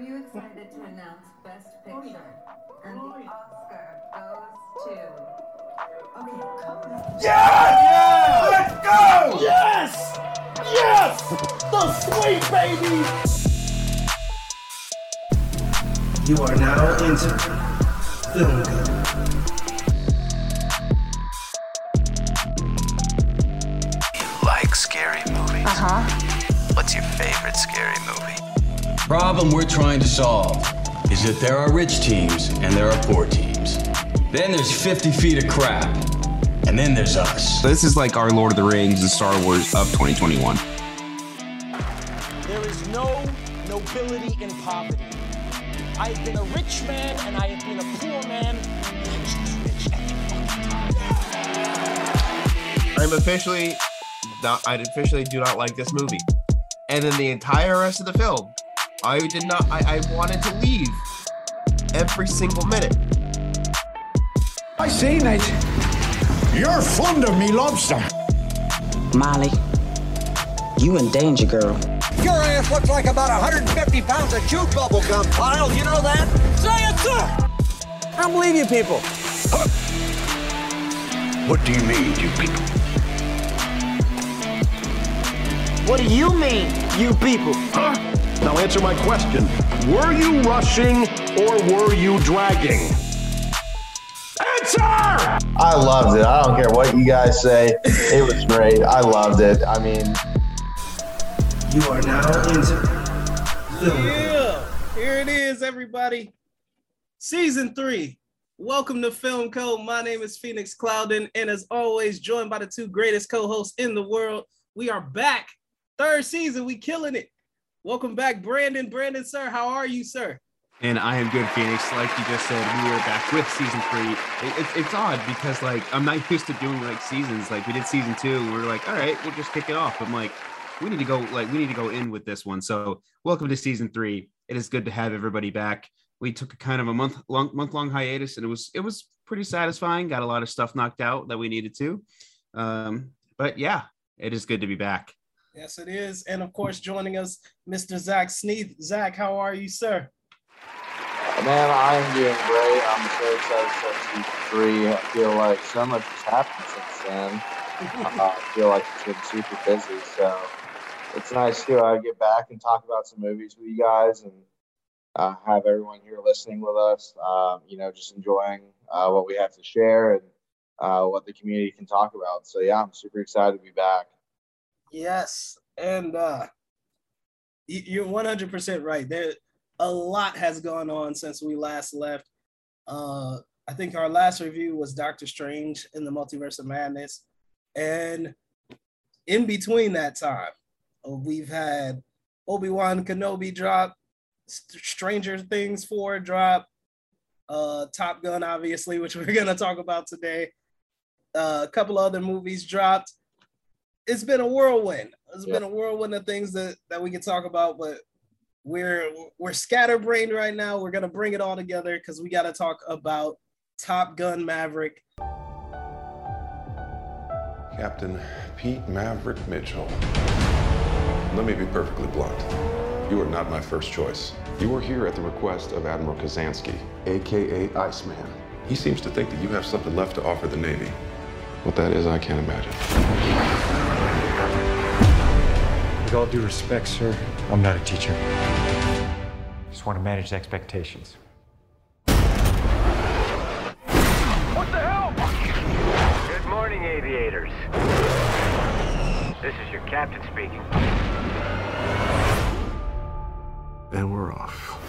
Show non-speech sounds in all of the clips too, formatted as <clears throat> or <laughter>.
Are you excited to announce Best Picture? And the Oscar goes to. Okay, come Yeah! Let's go! Yes! Yes! The sweet baby! You are now into Film Code. You like scary movies? Uh huh. What's your favorite scary movie? Problem we're trying to solve is that there are rich teams and there are poor teams. Then there's 50 feet of crap. And then there's us. This is like our Lord of the Rings and Star Wars of 2021. There is no nobility in poverty. I have been a rich man and I have been a poor man. I'm just rich every fucking time. I'm officially not. I officially do not like this movie. And then the entire rest of the film, I did not. I, I wanted to leave every single minute. I see, mate. You're fond of me lobster. Molly, you in danger, girl. Your ass looks like about 150 pounds of chew bubble gum, Kyle. You know that? Say it, sir! I don't believe you people. What do you mean, you people? What do you mean, you people? Huh? Now answer my question. Were you rushing or were you dragging? Answer! I loved it. I don't care what you guys say. It was great. I loved it. I mean, You are now into Yeah, here it is, everybody. Season three. Welcome to Film Code. My name is Phoenix Clouden, and as always, joined by the two greatest co-hosts in the world. We are back. Third season, we killing it. Welcome back, Brandon. Brandon, sir, how are you, sir? And I am good, Phoenix. Like you just said, we are back with season three. It, it's it's odd because like I'm not used to doing like seasons. Like we did season two, and we are like, all right, we'll just kick it off. I'm like, we need to go like we need to go in with this one. So welcome to season three. It is good to have everybody back. We took a kind of a month long month long hiatus, and it was it was pretty satisfying. Got a lot of stuff knocked out that we needed to. Um, but yeah, it is good to be back. Yes, it is. And of course, joining us, Mr. Zach Sneath. Zach, how are you, sir? man, I am doing great. I'm so excited season three. I feel like so much has happened since then. <laughs> Uh, I feel like it's been super busy. So it's nice to uh, get back and talk about some movies with you guys and uh, have everyone here listening with us. Um, you know, just enjoying uh, what we have to share and uh, what the community can talk about. So yeah, I'm super excited to be back. Yes, and uh, you're 100% right. There, a lot has gone on since we last left. Uh, I think our last review was Doctor Strange in the Multiverse of Madness, and in between that time, uh, we've had Obi Wan Kenobi drop, Stranger Things four drop, uh, Top Gun obviously, which <laughs> we're gonna talk about today. Uh, a couple other movies dropped it's been a whirlwind. It's Yeah. been a whirlwind of things that that we can talk about, but we're we're scatterbrained right now. We're gonna bring it all together because we got to talk about Top Gun Maverick. Captain Pete Maverick Mitchell. Let me be perfectly blunt. You are not my first choice. You are here at the request of Admiral Kazansky, aka Iceman. He seems to think that you have something left to offer the Navy. What that is, I can't imagine. With all due respect, sir, I'm not a teacher. Just want to manage expectations. What the hell? Good morning, aviators. This is your captain speaking. And we're off.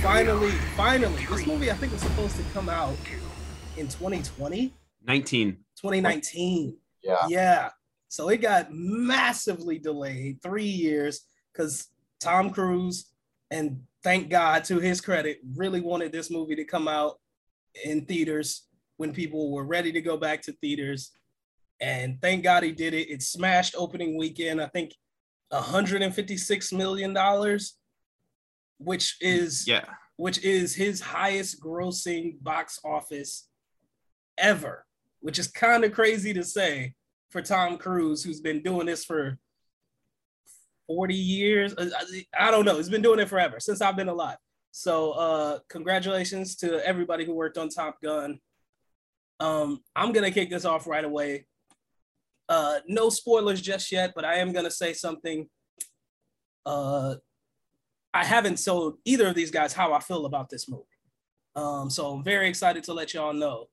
Finally, finally, this movie I think was supposed to come out in 2020, 19. 2019. Yeah. Yeah. So it got massively delayed three years because Tom Cruise, and thank God to his credit, really wanted this movie to come out in theaters when people were ready to go back to theaters. And thank God he did it. It smashed opening weekend, I think $156 million, which is Yeah. which is his highest grossing box office ever, which is kind of crazy to say for Tom Cruise, who's been doing this for 40 years. I, I don't know. He's been doing it forever since I've been alive. So uh congratulations to everybody who worked on Top Gun. Um, I'm gonna kick this off right away. Uh, no spoilers just yet, but I am gonna say something. Uh, I haven't told either of these guys how I feel about this movie. Um, so I'm very excited to let y'all know.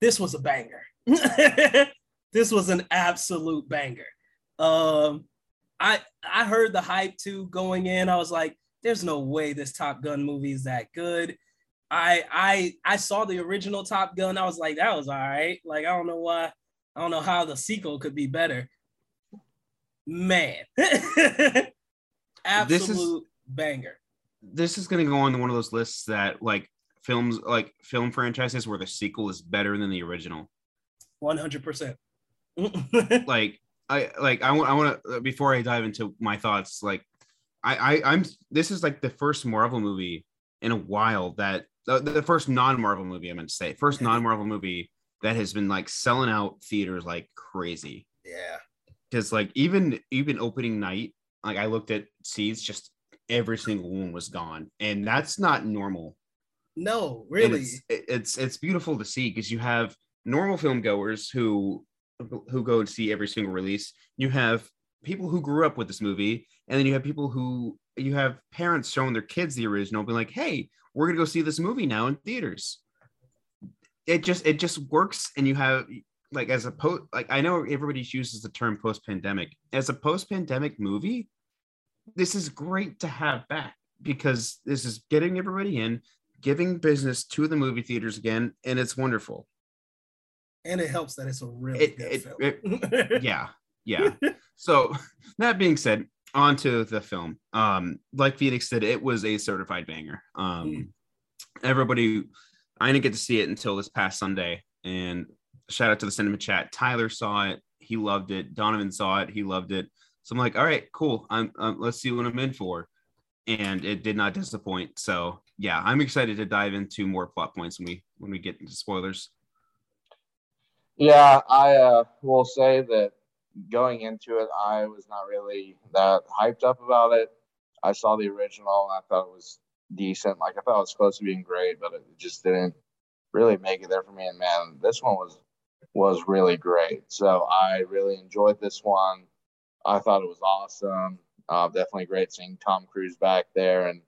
This was a banger. <laughs> this was an absolute banger. Um, I I heard the hype too going in. I was like, there's no way this Top Gun movie is that good. I I I saw the original Top Gun. I was like, that was all right. Like, I don't know why. I don't know how the sequel could be better. Man. Absolute <laughs> This is- banger. This is going to go on one of those lists that like films, like film franchises where the sequel is better than the original. 100%. <laughs> like I like I want I want to uh, before I dive into my thoughts like I, I I'm this is like the first Marvel movie in a while that the, the first non-Marvel movie I meant to say first non-Marvel movie that has been like selling out theaters like crazy Yeah. because like even even opening night like I looked at seats just every single one was gone and that's not normal No, really. it's it- it's it's beautiful to see because you have normal film goers who who go to see every single release you have people who grew up with this movie and then you have people who you have parents showing their kids the original being like hey we're gonna go see this movie now in theaters. It just it just works and you have like as a post like i know everybody uses the term post-pandemic. As a post-pandemic movie this is great to have back because this is getting everybody in giving business to the movie theaters again and it's wonderful and it helps that it's a really It- good it- film. it- <laughs> yeah yeah. So that being said on to the film. Um like phoenix said it was a certified banger. Um everybody i didn't get to see it until this past sunday. And shout out to the cinema chat. Tyler saw it. He loved it. Donovan saw it. He loved it. So i'm like all right cool. I'm um, let's see what i'm in for. And it did not disappoint. So yeah i'm excited to dive into more plot points when we when we get into spoilers Yeah, I uh, will say that going into it, I was not really that hyped up about it. I saw the original and I thought it was decent. Like I thought it was supposed to be great, but it just didn't really make it there for me. And man, this one was was really great. So I really enjoyed this one. I thought it was awesome. Uh, definitely great seeing Tom Cruise back there, and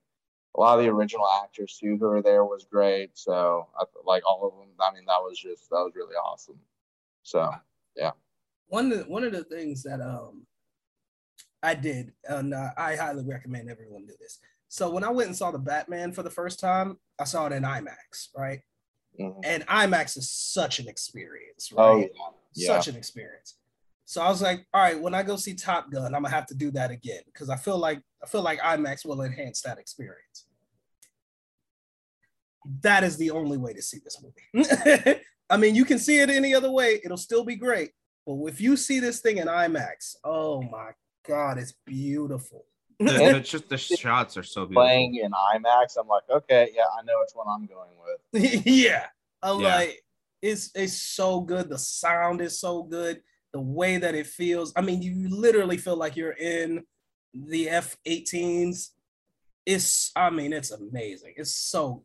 a lot of the original actors too who were there was great. So I, like all of them, I mean, that was just that was really awesome. So yeah. one of the, one of the things that um I did, and uh, I highly recommend everyone do this. So when I went and saw the Batman for the first time, I saw it in IMAX, right? And IMAX is such an experience, right? Oh. Yeah. Such an experience. So I was like, all right, when I go see Top Gun, I'm gonna have to do that again because I feel like I feel like IMAX will enhance that experience. That is the only way to see this movie. <laughs> I mean, you can see it any other way; it'll still be great. But if you see this thing in IMAX, oh my god, it's beautiful. The- <laughs> it's just the shots are so beautiful Playing in IMAX, I'm like, okay, yeah, I know which one I'm going with. <laughs> yeah. I'm Yeah. like, it's it's so good. The sound is so good. The way that it feels. I mean, you literally feel like you're in the F-18s. It's, I mean, it's amazing. It's so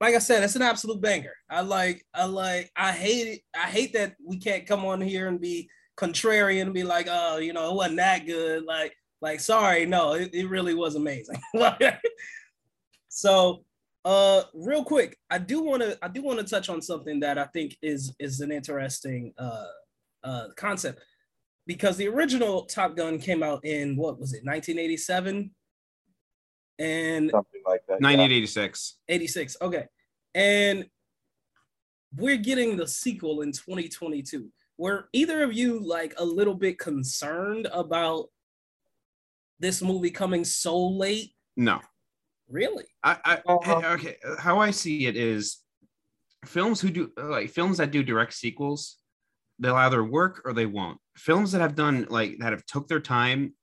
like I said, it's an absolute banger. I like, I like, I hate it. I hate that we can't come on here and be contrarian and be like, oh, you know, it wasn't that good. Like, like, sorry, no, it, it really was amazing. <laughs> so uh real quick i do want to i do want to touch on something that i think is is an interesting uh uh concept because the original top gun came out in what was it 1987 and something like that 1986 86 okay. And we're getting the sequel in 2022 were either of you like a little bit concerned about this movie coming so late? No. Really? I, I uh-huh. eh, okay. How I see it is, films who do like films that do direct sequels, they'll either work or they won't. Films that have done like that have took their time,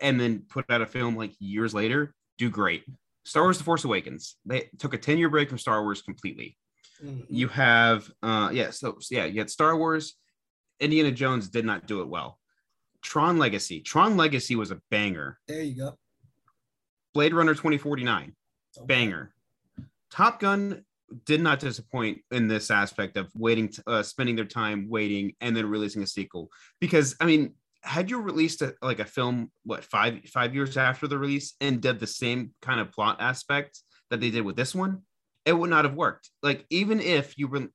and then put out a film like years later do great. Star Wars: The Force Awakens. They took a ten year break from Star Wars completely. You have uh yeah so, so yeah you had Star Wars. Indiana Jones did not do it well. Tron Legacy. Tron Legacy was a banger. There you go. Blade Runner 2049, banger. Top Gun did not disappoint in this aspect of waiting, uh, spending their time waiting and then releasing a sequel. Because I mean, had you released a, like a film, what five five years after the release and did the same kind of plot aspect that they did with this one, it would not have worked. Like even if you were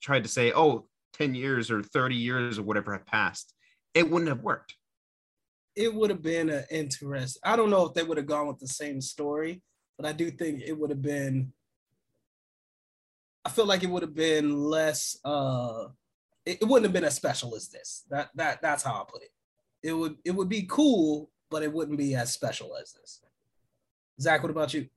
tried to say, oh, 10 years or 30 years or whatever have passed, it wouldn't have worked. It would have been an interest. I don't know if they would have gone with the same story, but I do think it would have been. I feel like it would have been less. uh it, wouldn't have been as special as this. That that that's how I put it. It would it would be cool, but it wouldn't be as special as this. Zach, what about you?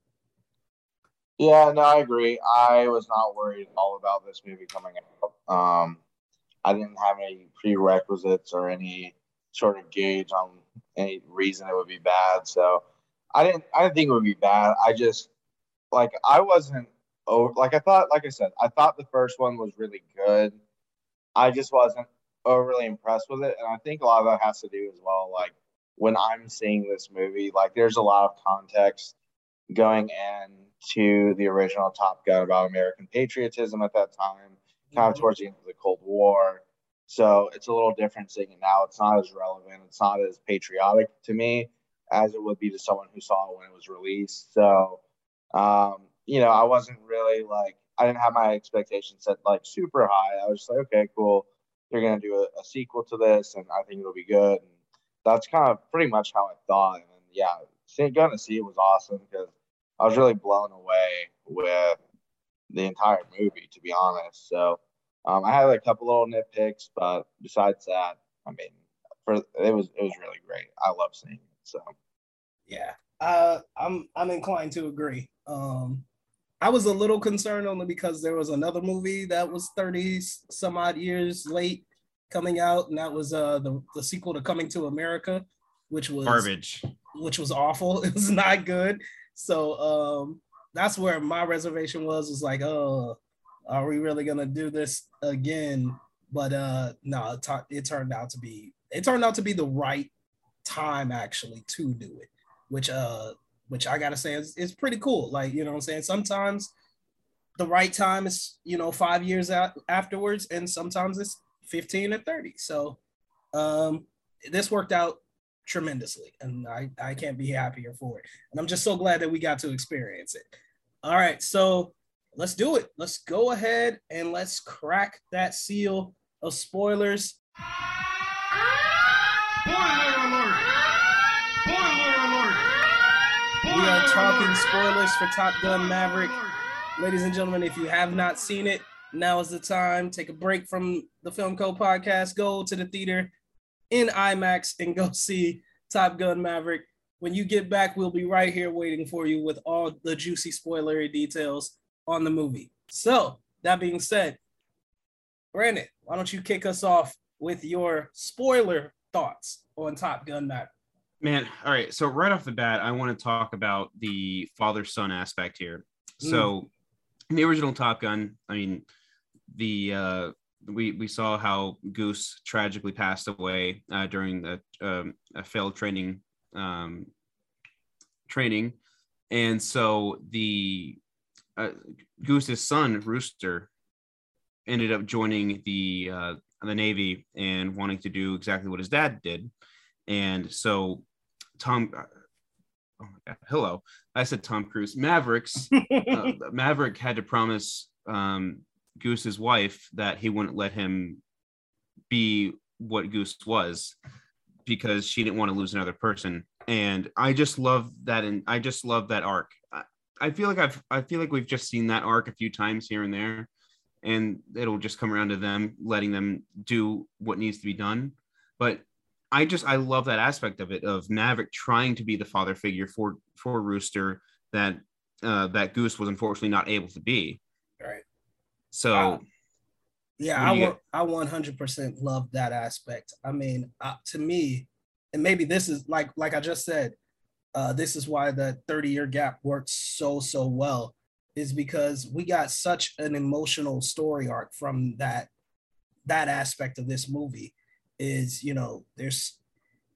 Yeah, no, I agree. I was not worried at all about this movie coming out. Um, I didn't have any prerequisites or any sort of gauge on any reason it would be bad. So I didn't I didn't think it would be bad. I just like I wasn't oh like I thought like I said, I thought the first one was really good. I just wasn't overly impressed with it. And I think a lot of that has to do as well, like when I'm seeing this movie, like there's a lot of context going into the original Top Gun about American patriotism at that time, kind of towards the end of the Cold War. So it's a little different seeing it now. It's not as relevant. It's not as patriotic to me as it would be to someone who saw it when it was released. So, um, you know, I wasn't really like, I didn't have my expectations set like super high. I was just like, okay, cool. They're going to do a, a, sequel to this and I think it'll be good. And that's kind of pretty much how I thought. And then, yeah, seeing, going to see it was awesome because I was really blown away with the entire movie, to be honest. So um, I had a couple little nitpicks, but besides that, I mean, for it was it was really great. I love seeing it. So yeah, uh, I'm I'm inclined to agree. Um, I was a little concerned only because there was another movie that was 30 some odd years late coming out, and that was uh the, the sequel to Coming to America, which was garbage, which was awful. <laughs> It was not good. So um, that's where my reservation was. Was like, oh, are we really gonna do this again? But uh, no, it, t- it turned out to be it turned out to be the right time actually to do it, which uh, which I gotta say is, is pretty cool. Like you know what I'm saying. Sometimes the right time is you know five years out afterwards, and sometimes it's 15 or 30. So um, this worked out tremendously. And I, I can't be happier for it. And I'm just so glad that we got to experience it. All right. So let's do it. Let's go ahead and let's crack that seal of spoilers. Spoiler alert! We are talking spoilers for Top Gun Maverick. Ladies and gentlemen, if you have not seen it, now is the time. Take a break from the Film Code podcast, go to the theater, in IMAX and go <laughs> see Top Gun Maverick. When you get back, we'll be right here waiting for you with all the juicy spoilery details on the movie. So, that being said, Brandon, why don't you kick us off with your spoiler thoughts on Top Gun Maverick? Man, all right. So right off the bat, I want to talk about the father-son aspect here. So, in the original Top Gun, I mean, the uh, we we saw how Goose tragically passed away uh, during the um, a failed training um, training, and so the uh, Goose's son Rooster ended up joining the uh, the Navy and wanting to do exactly what his dad did, and so Tom. Oh my God! Hello, I said Tom Cruise. Mavericks. <laughs> uh, Maverick had to promise um, Goose's wife that he wouldn't let him be what Goose was because she didn't want to lose another person. And I just love that, and I just love that arc. I, I feel like I've I feel like we've just seen that arc a few times here and there, and it'll just come around to them letting them do what needs to be done. But I just I love that aspect of it of Maverick trying to be the father figure for for Rooster that uh, that Goose was unfortunately not able to be. Right. So, uh, yeah, I want, I 100% love that aspect. I mean, uh, to me, and maybe this is like like I just said, uh, this is why the 30 year gap works so so well, is because we got such an emotional story arc from that that aspect of this movie. Is you know there's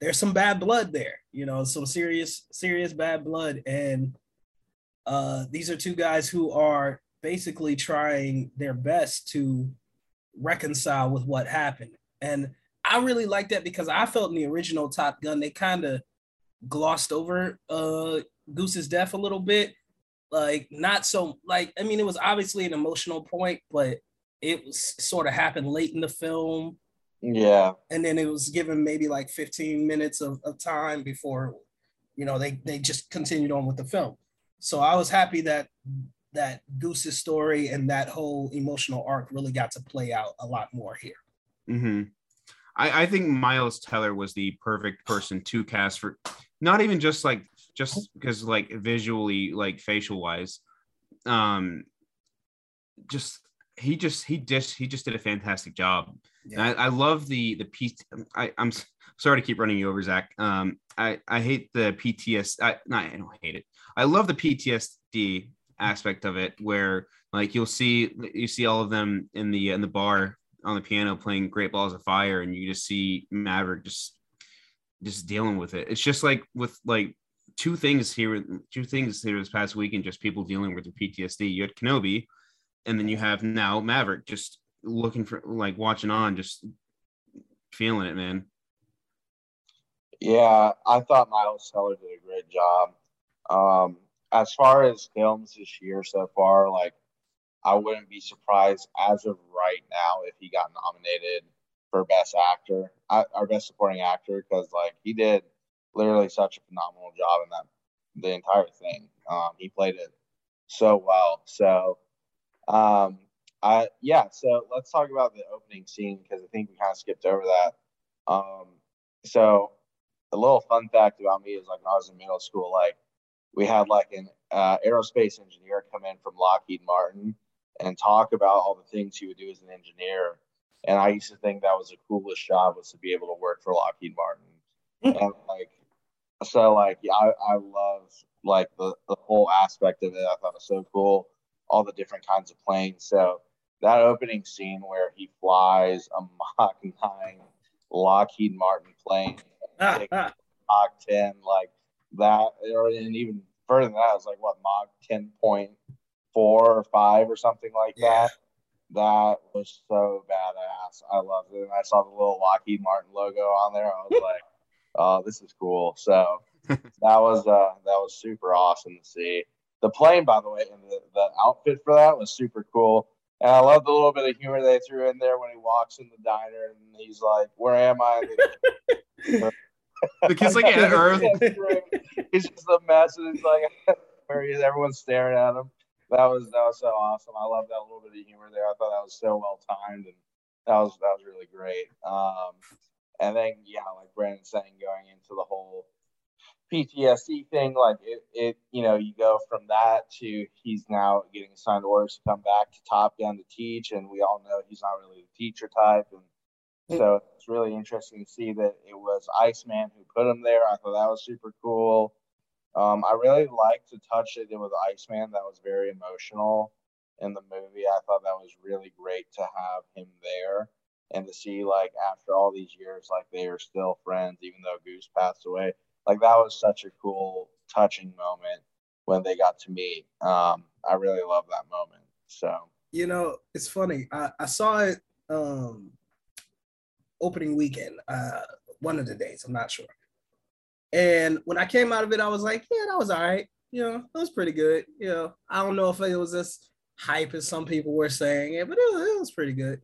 there's some bad blood there, you know, some serious, serious bad blood. And uh, these are two guys who are basically trying their best to reconcile with what happened. And I really like that because I felt in the original Top Gun, they kind of glossed over uh, Goose's death a little bit. Like, not so, like, I mean, it was obviously an emotional point, but it was sort of happened late in the film Yeah. and then it was given maybe like 15 minutes of, of time before you know they they just continued on with the film. So i was happy that that goose's story and that whole emotional arc really got to play out a lot more here. Hmm I, I think Miles Teller was the perfect person to cast for not even just like just because like visually like facial wise um just he just he just he just did a fantastic job and I, I love the the P I, I'm sorry to keep running you over Zach um I I hate the PTS I no I don't hate it I love the PTSD aspect of it where like you'll see you see all of them in the in the bar on the piano playing Great Balls of Fire and you just see Maverick just just dealing with it. It's just like with like two things here two things here this past weekend just people dealing with their PTSD. You had Kenobi and then you have now Maverick just looking for like watching on just feeling it, man. Yeah, I thought Miles Teller did a great job. Um, as far as films this year so far, like I wouldn't be surprised as of right now if he got nominated for Best Actor, uh, or Best Supporting Actor, because like he did literally such a phenomenal job in that the entire thing. Um, he played it so well. So, um, I yeah. So let's talk about the opening scene because I think we kind of skipped over that. Um, so a little fun fact about me is like when I was in middle school, like we had like an uh, aerospace engineer come in from Lockheed Martin and talk about all the things he would do as an engineer. And I used to think that was the coolest job was to be able to work for Lockheed Martin. <laughs> and like, so like, yeah, I, I love like the, the whole aspect of it. I thought it was so cool. All the different kinds of planes. So that opening scene where he flies a Mach 9 Lockheed Martin plane, <laughs> Mach 10, like that, or and even further than that, it was like what Mach 10.4 or 5 or something like that. That was so badass. I loved it. And I saw the little Lockheed Martin logo on there. I was like, <laughs> oh, this is cool. So <laughs> that was uh that was super awesome to see. The plane, by the way, and the, the outfit for that was super cool. And I love the little bit of humor they threw in there when he walks in the diner and he's like, "Where am I?" The kid's like at <laughs> Earth. He's just a mess, and he's like, <laughs> where he is, everyone's staring at him. That was that was so awesome. I love that little bit of humor there. I thought that was so well timed, and that was that was really great. Um, and then yeah, like Brandon saying, going into the whole PTSD thing, like it, it, you know, you go from that to he's now getting assigned orders to come back to Top Gun to teach, and we all know he's not really the teacher type, and so it's really interesting to see that it was Iceman who put him there. I thought that was super cool. Um, I really liked the touch they did with Iceman. That was very emotional in the movie. I thought that was really great to have him there and to see like after all these years, like they are still friends, even though Goose passed away. Like that was such a cool, touching moment when they got to meet. Um, I really love that moment. So. You know it's funny. I, I saw it um opening weekend uh one of the days i'm not sure. And when i came out of it i was like yeah that was all right you know it was pretty good you know. I don't know if it was as hype as some people were saying it but it was, it was pretty good.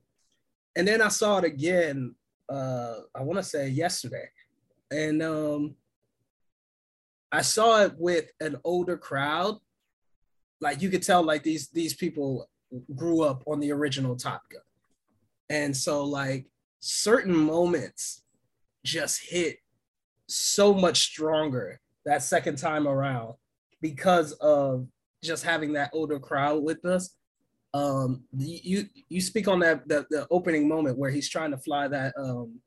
And then i saw it again uh i want to say yesterday. And um i saw it with an older crowd like you could tell like these these people grew up on the original Top Gun. And so like certain moments just hit so much stronger that second time around because of just having that older crowd with us. Um you you speak on that the, the opening moment where he's trying to fly that um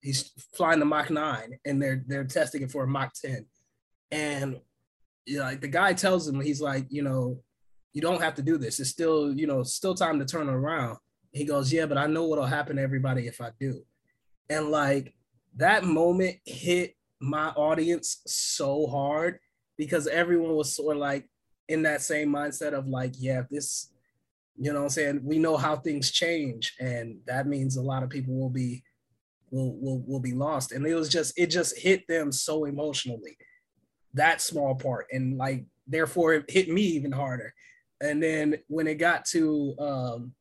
he's flying the Mach 9 and they're they're testing it for a Mach 10. And you know, like the guy tells him, he's like, you know, you don't have to do this. It's still, you know, still time to turn around. He goes, yeah, but I know what'll happen to everybody if I do. And like that moment hit my audience so hard because everyone was sort of like in that same mindset of like, yeah, this, you know what I'm saying? We know how things change, and that means a lot of people will be will will will be lost. And it was just it just hit them so emotionally. That small part. And like therefore it hit me even harder. And then when it got to um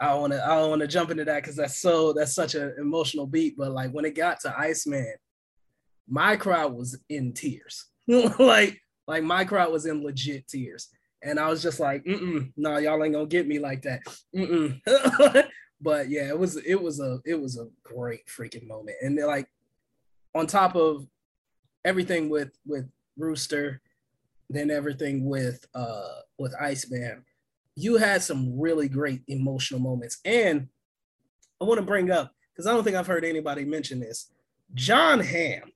I want to I don't want to jump into that because that's so that's such an emotional beat. But like when it got to Iceman, my crowd was in tears. <laughs> like like my crowd was in legit tears, and I was just like, mm no, y'all ain't gonna get me like that. Mm-mm. <laughs> but yeah, it was it was a it was a great freaking moment, and like on top of everything with with Rooster, then everything with uh with Iceman, you had some really great emotional moments, and I want to bring up because I don't think I've heard anybody mention this. Jon Hamm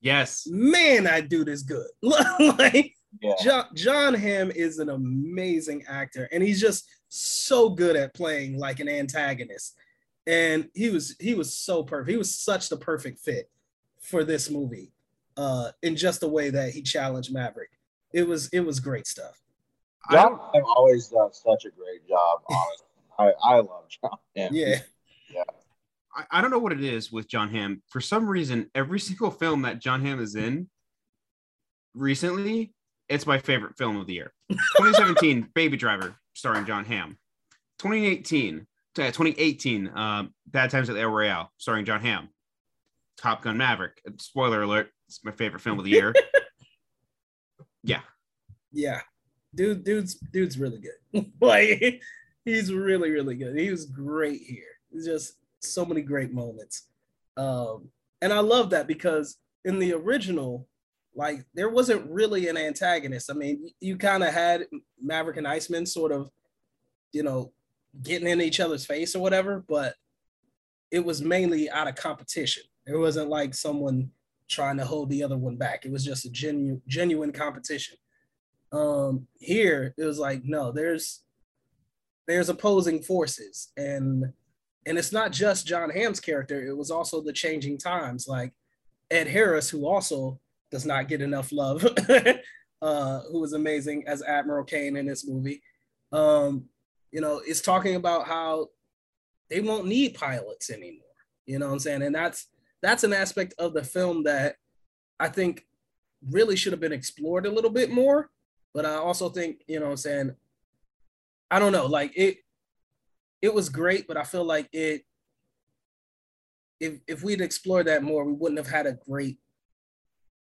Yes. Man, that dude is good. <laughs> like yeah. Jon, Jon Hamm is an amazing actor, and he's just so good at playing like an antagonist. And he was he was so perfect. He was such the perfect fit for this movie, uh, in just the way that he challenged Maverick. It was it was great stuff. Jon I, Hamm always does such a great job. <laughs> Honestly, I I love Jon Hamm. Yeah. Yeah. I, I don't know what it is with Jon Hamm. For some reason, every <laughs> single film that Jon Hamm is in recently, it's my favorite film of the year. <laughs> 2017, Baby Driver, starring Jon Hamm. 2018, 2018, uh, Bad Times at the El Royale, starring Jon Hamm. Top Gun Maverick. Spoiler alert, it's my favorite film of the <laughs> year. yeah. Yeah. Dude, dude's dude's really good. <laughs> like he's really, really good. He was great here. Just so many great moments. Um, and I love that because in the original, like there wasn't really an antagonist. I mean, you kind of had Maverick and Iceman sort of, you know, getting in each other's face or whatever, but it was mainly out of competition. It wasn't like someone trying to hold the other one back. It was just a genuine genuine competition. Um, here it was like, no, there's there's opposing forces and and it's not just Jon Hamm's character, it was also the changing times, like Ed Harris, who also does not get enough love, <laughs> uh, who was amazing as Admiral Cain in this movie. Um, you know, is talking about how they won't need pilots anymore. You know what I'm saying? And that's that's an aspect of the film that I think really should have been explored a little bit more. But I also think, you know what I'm saying, I don't know, like it it was great, but I feel like it if if we'd explored that more, we wouldn't have had a great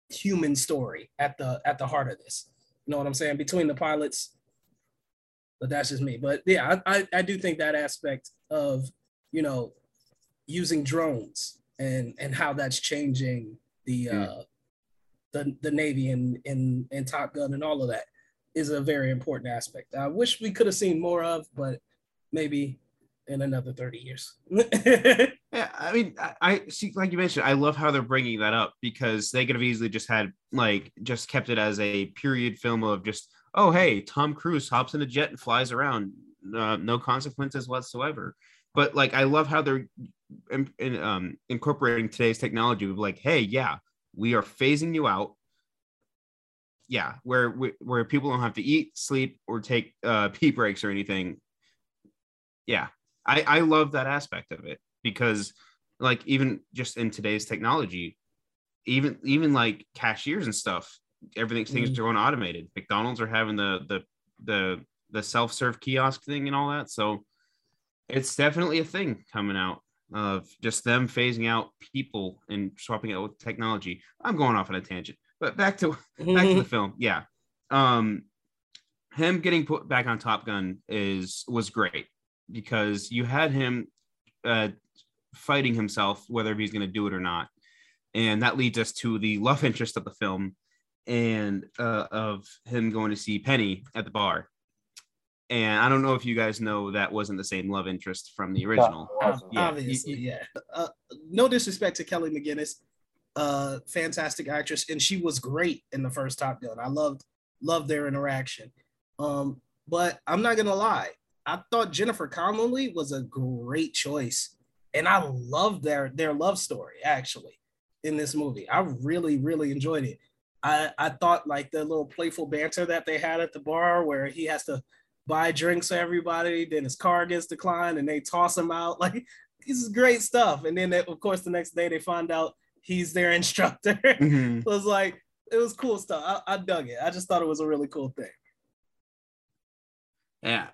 human story at the at the heart of this. You know what I'm saying? Between the pilots, but that's just me. But yeah, I, I, I do think that aspect of you know using drones and and how that's changing the mm. uh the the Navy and and and Top Gun and all of that is a very important aspect. I wish we could have seen more of, but maybe in another 30 years. <laughs> yeah, I mean, I, I, see, like you mentioned, I love how they're bringing that up because they could have easily just had, like, just kept it as a period film of just, oh, hey, Tom Cruise hops in a jet and flies around, uh, no consequences whatsoever. But, like, I love how they're in, in, um, incorporating today's technology of, like, hey, yeah, we are phasing you out. Yeah, where where people don't have to eat, sleep, or take uh, <laughs> pee breaks or anything. Yeah, I, I love that aspect of it because like even just in today's technology, even even like cashiers and stuff, everything things mm. are going automated. McDonald's are having the the the the self-serve kiosk thing and all that. So it's definitely a thing coming out of just them phasing out people and swapping it with technology. I'm going off on a tangent, but back to <laughs> back to the <laughs> film. Yeah. Um him getting put back on Top Gun is was great because you had him uh, fighting himself whether he's going to do it or not, and that leads us to the love interest of the film and uh, of him going to see Penny at the bar. And I don't know if you guys know that wasn't the same love interest from the original. yeah. Obviously, yeah. Uh, no disrespect to Kelly McGillis, uh, fantastic actress, and she was great in the first Top Gun. I loved loved their interaction. Um, but I'm not gonna lie, I thought Jennifer Connelly was a great choice and I loved their their love story actually in this movie. I really really enjoyed it. I I thought like the little playful banter that they had at the bar where he has to buy drinks for everybody, then his car gets declined and they toss him out. <laughs> Like this is great stuff. And then they, of course the next day they find out he's their <laughs> instructor. Mhm. it was like it was cool stuff. I, I dug it. I just thought it was a really cool thing. Yeah.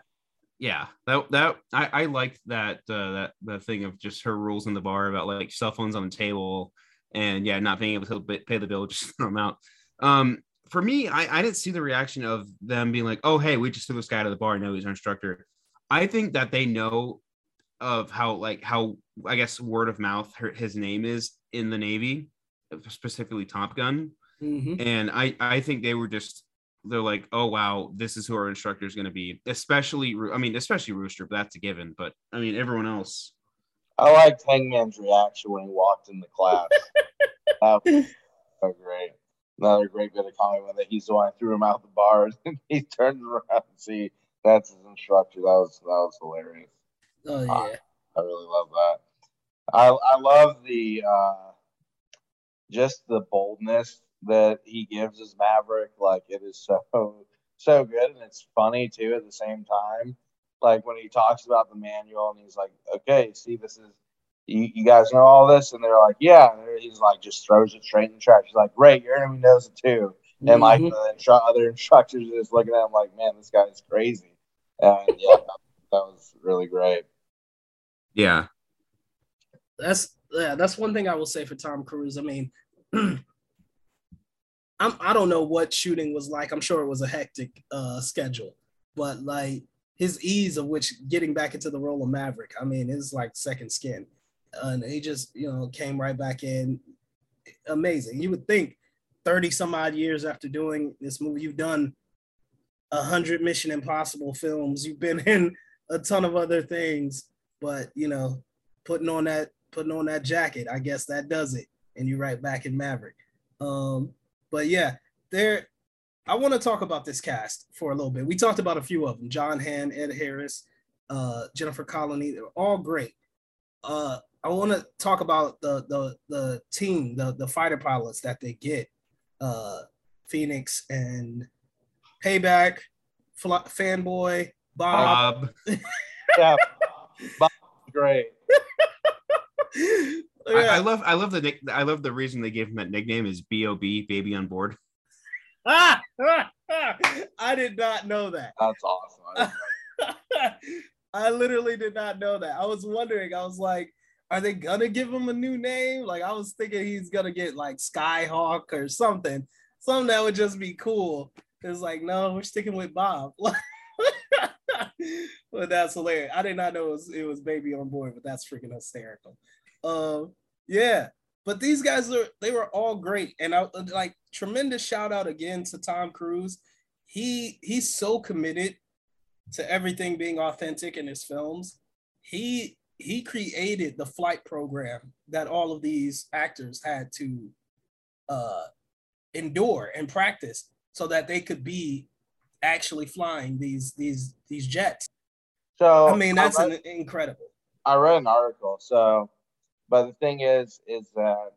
Yeah. That that I, I liked that uh that the thing of just her rules in the bar about like cell phones on the table and yeah, not being able to pay the bill, <laughs> just throw them out. Um for me, I, I didn't see the reaction of them being like, oh hey, we just threw this guy out of the bar, no, he's our instructor. I think that they know of how like how I guess word of mouth his name is in the Navy, specifically Top Gun Mhm. and I I think they were just they're like oh wow this is who our instructor is going to be especially I mean especially Rooster but that's a given but I mean everyone else I liked Hangman's reaction when he walked in the class. <laughs> that was so great. Another great bit of comedy when he's the one who threw him out the bars <laughs> and he turns around and see that's his instructor. That was that was hilarious. Oh yeah. I really love that. I I love the uh just the boldness that he gives as Maverick. Like it is so <laughs> so good and it's funny too at the same time. Like when he talks about the manual and he's like, Okay, see this is you, you guys know all this and they're like, Yeah, and he's like just throws it straight in the trash. He's like, Great, your enemy knows it too. And like Mhm. the instru- other instructors are just looking at him like, Man, this guy is crazy. And yeah, <laughs> that, that was really great. yeah that's yeah, that's one thing I will say for Tom Cruise. I mean, <clears throat> I'm I don't know what shooting was like. I'm sure it was a hectic uh schedule, but like his ease of which getting back into the role of Maverick, I mean, it's like second skin. And he just, you know, came right back in. Amazing. You would think 30 some odd years after doing this movie, you've done a hundred Mission Impossible films, you've been <laughs> in a ton of other things, but you know, putting on that putting on that jacket, I guess that does it. And you're right back in Maverick. Um, but yeah, there I want to talk about this cast for a little bit. We talked about a few of them: Jon Hamm, Ed Harris, uh, Jennifer Connelly. They're all great. Uh, I want to talk about the the the team, the the fighter pilots that they get. Uh, Phoenix and Payback, Fla- Fanboy, Bob. Bob <laughs> Yeah. Bob's great. <laughs> I, I love I love the I love the reason they gave him that nickname is Bob baby on board Ah, <laughs> I did not know that. That's awesome. I literally did not know that. I was wondering, I was like, are they gonna give him a new name? Like, I was thinking he's gonna get like Skyhawk or something, something that would just be cool. It's like, no, we're sticking with Bob. <laughs> but that's hilarious. I did not know it was, it was baby on board, but that's freaking hysterical. Um, yeah, but these guys are they were all great, and I like tremendous shout out again to Tom Cruise. He he's so committed to everything being authentic in his films. He he created the flight program that all of these actors had to uh, endure and practice so that they could be actually flying these these these jets. So I mean, that's I read, an, incredible. I read an article. So, but the thing is, is that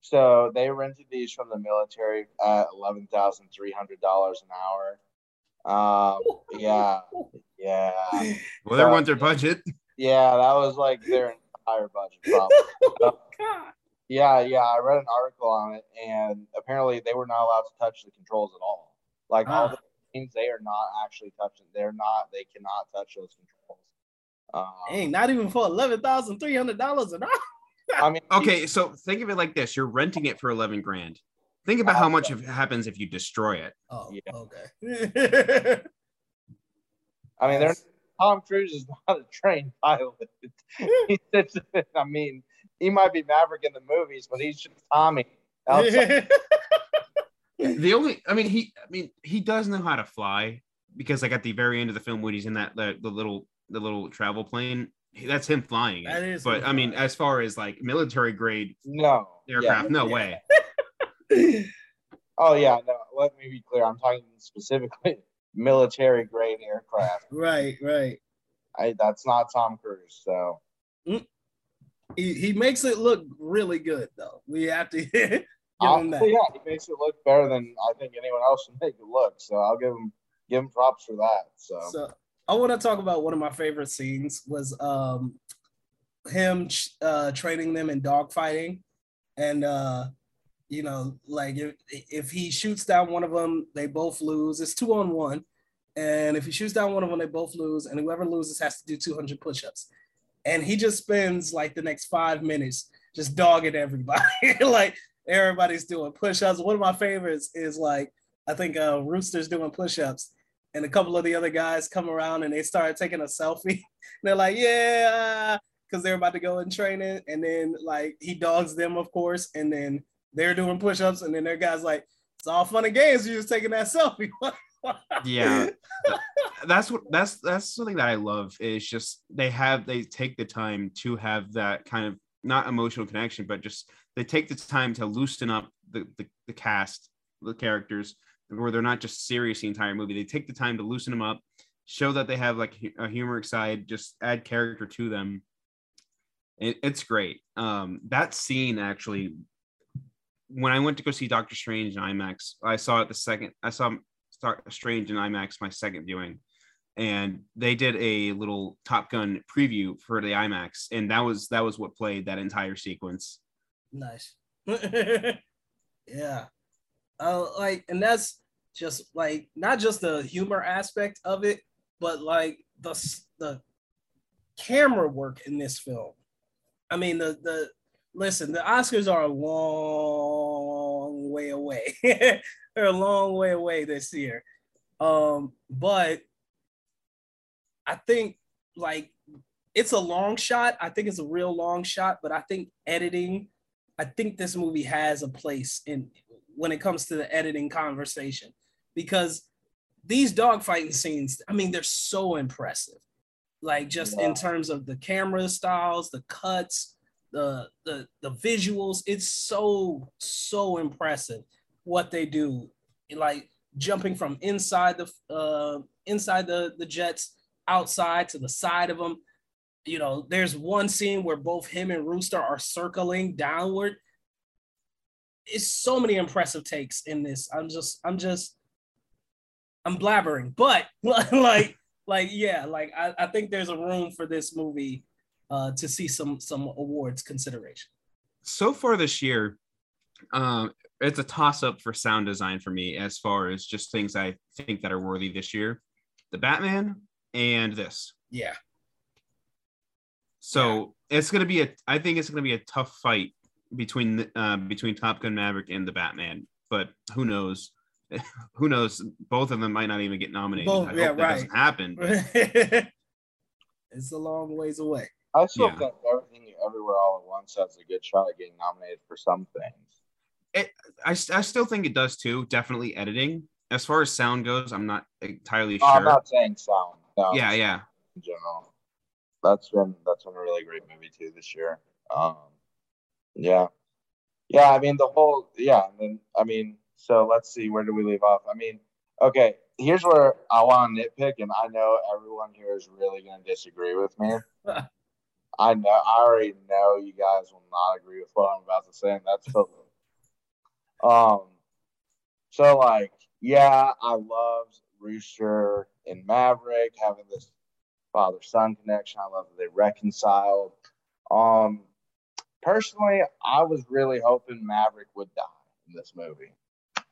so they rented these from the military at eleven thousand three hundred dollars an hour. Um, yeah, yeah. well they So- want their budget Yeah, that was like their entire budget, probably. <laughs> So- yeah, yeah. I read an article on it, and apparently they were not allowed to touch the controls at all. Like all Ah. the things, they are not actually touching. They're not. They cannot touch those controls. Um, Dang, not even for eleven thousand three hundred dollars an hour. <laughs> I mean, okay so think of it like this you're renting it for 11 grand think about how much of happens if you destroy it Oh, Yeah. okay. <laughs> I mean, they're Tom Cruise is <laughs> not a trained pilot. <laughs> He sits- I mean, he might be Maverick in the movies, but he's just Tommy. outside. <laughs> the only i mean he i mean he does know how to fly because like at the very end of the film when he's in that the, the little the little travel plane that's him flying. That is but i mean as far as like military grade no aircraft Yeah. no way Oh yeah, no. Let me be clear. I'm talking specifically military grade aircraft. right, right. I that's not Tom Cruise. So he, he makes it look really good though. We have to <laughs> give him I'll- that. yeah, he makes it look better than I think anyone else would make it look. So I'll give him give him props for that. So, So I want to talk about one of my favorite scenes was um him uh training them in dogfighting and uh you know like if if he shoots down one of them they both lose. It's two on one. And if he shoots down one of them they both lose. And whoever loses has to do 200 push-ups. And he just spends like the next five minutes just dogging everybody. <laughs> Like everybody's doing push-ups. One of my favorites is like i think uh rooster's doing push-ups. And a couple of the other guys come around and they start taking a selfie. <laughs> they're like, yeah, because they're about to go in training. And then like he dogs them, of course, and then they're doing push-ups, and then their guys like, it's all fun and games. You're just taking that selfie. <laughs> yeah that's what that's that's something that i love is just they have they take the time to have that kind of not emotional connection but just they take the time to loosen up the the, the cast the characters where they're not just serious the entire movie they take the time to loosen them up show that they have like a humorous side just add character to them it, it's great um that scene actually when i went to go see doctor strange in imax i saw it the second i saw Strange in IMAX my second viewing, and they did a little Top Gun preview for the IMAX, and that was that was what played that entire sequence. nice. <laughs> yeah. Uh, like, and that's just like not just the humor aspect of it, but like the the camera work in this film. I mean, the the listen, the Oscars are a long way away. <laughs> They're a long way away this year. Um, but I think like it's a long shot. I think it's a real long shot, but I think editing, I think this movie has a place in when it comes to the editing conversation because these dogfighting scenes, I mean, they're so impressive. Like just in terms of the camera styles, the cuts, the the the visuals, it's so so impressive what they do. Like jumping from inside the uh inside the the jets outside to the side of them. You know, there's one scene where both him and Rooster are circling downward. It's so many impressive takes in this. I'm just, I'm just, I'm blabbering, but <laughs> like, like, yeah, like I, I think there's a room for this movie uh, to see some some awards consideration. So far this year, um, it's a toss up for sound design for me as far as just things I think that are worthy this year: the Batman and this. Yeah. So it's gonna be a. I think it's gonna be a tough fight between uh, between Top Gun Maverick and the Batman. But who knows? <laughs> who knows? Both of them might not even get nominated. Both- I yeah, hope that right. doesn't happen. but- <laughs> it's a long ways away. I still Yeah. think everything everywhere all at once has a good shot at getting nominated for some things. it, I, s- I still think it does too. Definitely editing. As far as sound goes, I'm not entirely No, sure. I'm not saying sound. No, yeah, yeah. in general. That's been that's been a really great movie too this year. Um, yeah, yeah. I mean the whole yeah. I mean, I mean, so let's see where do we leave off? I mean, okay. Here's where I want to nitpick, and I know everyone here is really going to disagree with me. <laughs> I know. I already know you guys will not agree with what I'm about to say, and that's totally. Um. So like, yeah, I loved Rooster and Maverick having this father son connection. I love that they reconciled. Um, personally, I was really hoping Maverick would die in this movie.